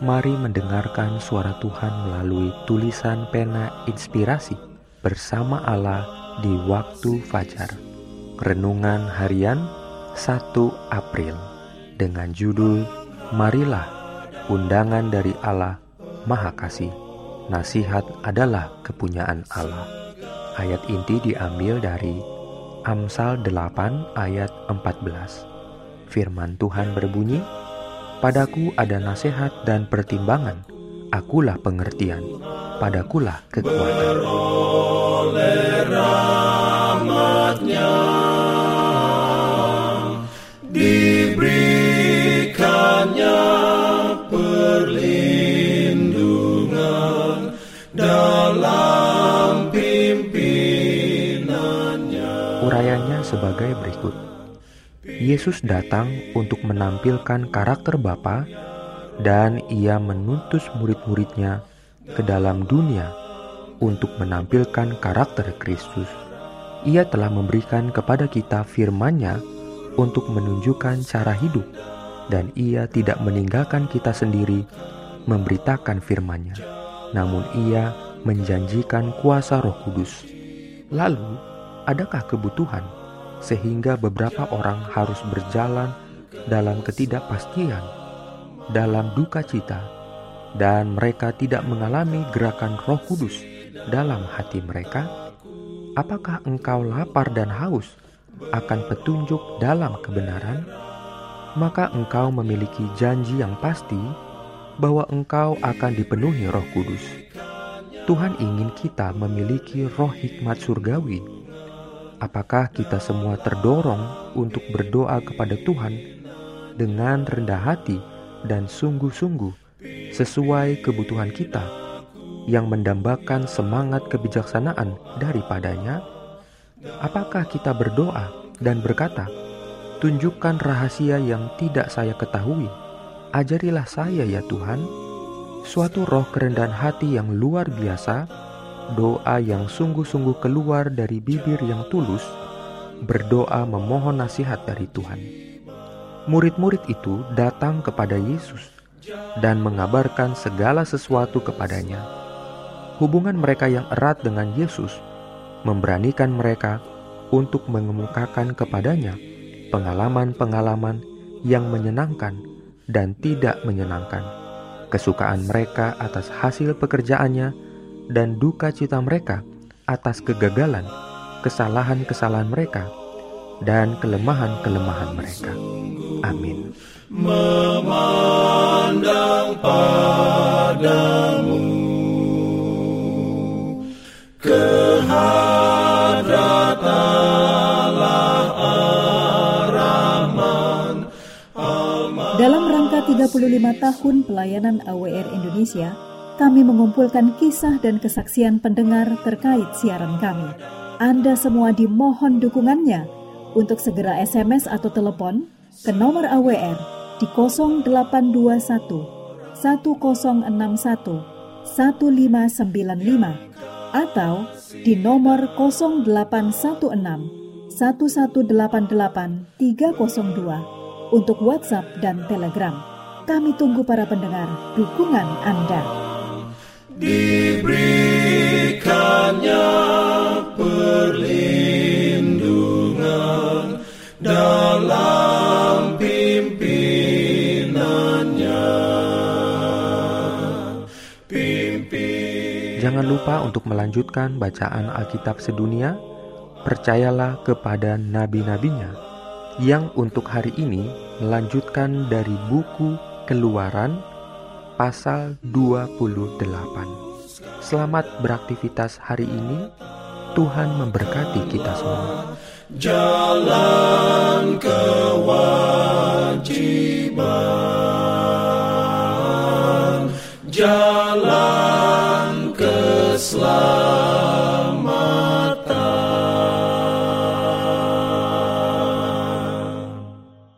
Mari mendengarkan suara Tuhan melalui tulisan pena inspirasi bersama Allah di waktu fajar. Renungan harian 1 April dengan judul Marilah undangan dari Allah Maha Kasih. Nasihat adalah kepunyaan Allah. Ayat inti diambil dari Amsal 8 ayat 14. Firman Tuhan berbunyi, Padaku ada nasihat dan pertimbangan. Akulah pengertian. Padakulah kekuatan. Beroleh rahmatnya diberikannya perlindungan dalam pimpinannya. Urayanya sebagai berikut. Yesus datang untuk menampilkan karakter Bapa dan ia menutus murid-muridnya ke dalam dunia untuk menampilkan karakter Kristus. Ia telah memberikan kepada kita firman-Nya untuk menunjukkan cara hidup dan ia tidak meninggalkan kita sendiri memberitakan firman-Nya. Namun ia menjanjikan kuasa Roh Kudus. Lalu, adakah kebutuhan sehingga beberapa orang harus berjalan dalam ketidakpastian, dalam duka cita, dan mereka tidak mengalami gerakan Roh Kudus dalam hati mereka? Apakah engkau lapar dan haus akan petunjuk dalam kebenaran? Maka engkau memiliki janji yang pasti bahwa engkau akan dipenuhi Roh Kudus. Tuhan ingin kita memiliki roh hikmat surgawi apakah kita semua terdorong untuk berdoa kepada Tuhan dengan rendah hati dan sungguh-sungguh sesuai kebutuhan kita yang mendambakan semangat kebijaksanaan daripadanya? Apakah kita berdoa dan berkata, "Tunjukkan rahasia yang tidak saya ketahui, ajarilah saya ya Tuhan." Suatu roh kerendahan hati yang luar biasa doa yang sungguh-sungguh keluar dari bibir yang tulus, berdoa memohon nasihat dari Tuhan. Murid-murid itu datang kepada Yesus dan mengabarkan segala sesuatu kepadanya. Hubungan mereka yang erat dengan Yesus memberanikan mereka untuk mengemukakan kepadanya pengalaman-pengalaman yang menyenangkan dan tidak menyenangkan, kesukaan mereka atas hasil pekerjaannya dan duka cita mereka atas kegagalan, kesalahan-kesalahan mereka, dan kelemahan-kelemahan mereka. Amin. Memandang padamu Dalam rangka 35 tahun pelayanan AWR Indonesia, kami mengumpulkan kisah dan kesaksian pendengar terkait siaran kami. Anda semua dimohon dukungannya untuk segera SMS atau telepon ke nomor AWR di 0821 1061 1595 atau di nomor 0816 1188 302 untuk WhatsApp dan Telegram. Kami tunggu para pendengar dukungan Anda diberikannya perlindungan dalam pimpinannya. Pimpin. Jangan lupa untuk melanjutkan bacaan Alkitab sedunia. Percayalah kepada nabi-nabinya yang untuk hari ini melanjutkan dari buku Keluaran pasal 28. Selamat beraktivitas hari ini. Tuhan memberkati kita semua. Jalan kewajiban, jalan keselamatan.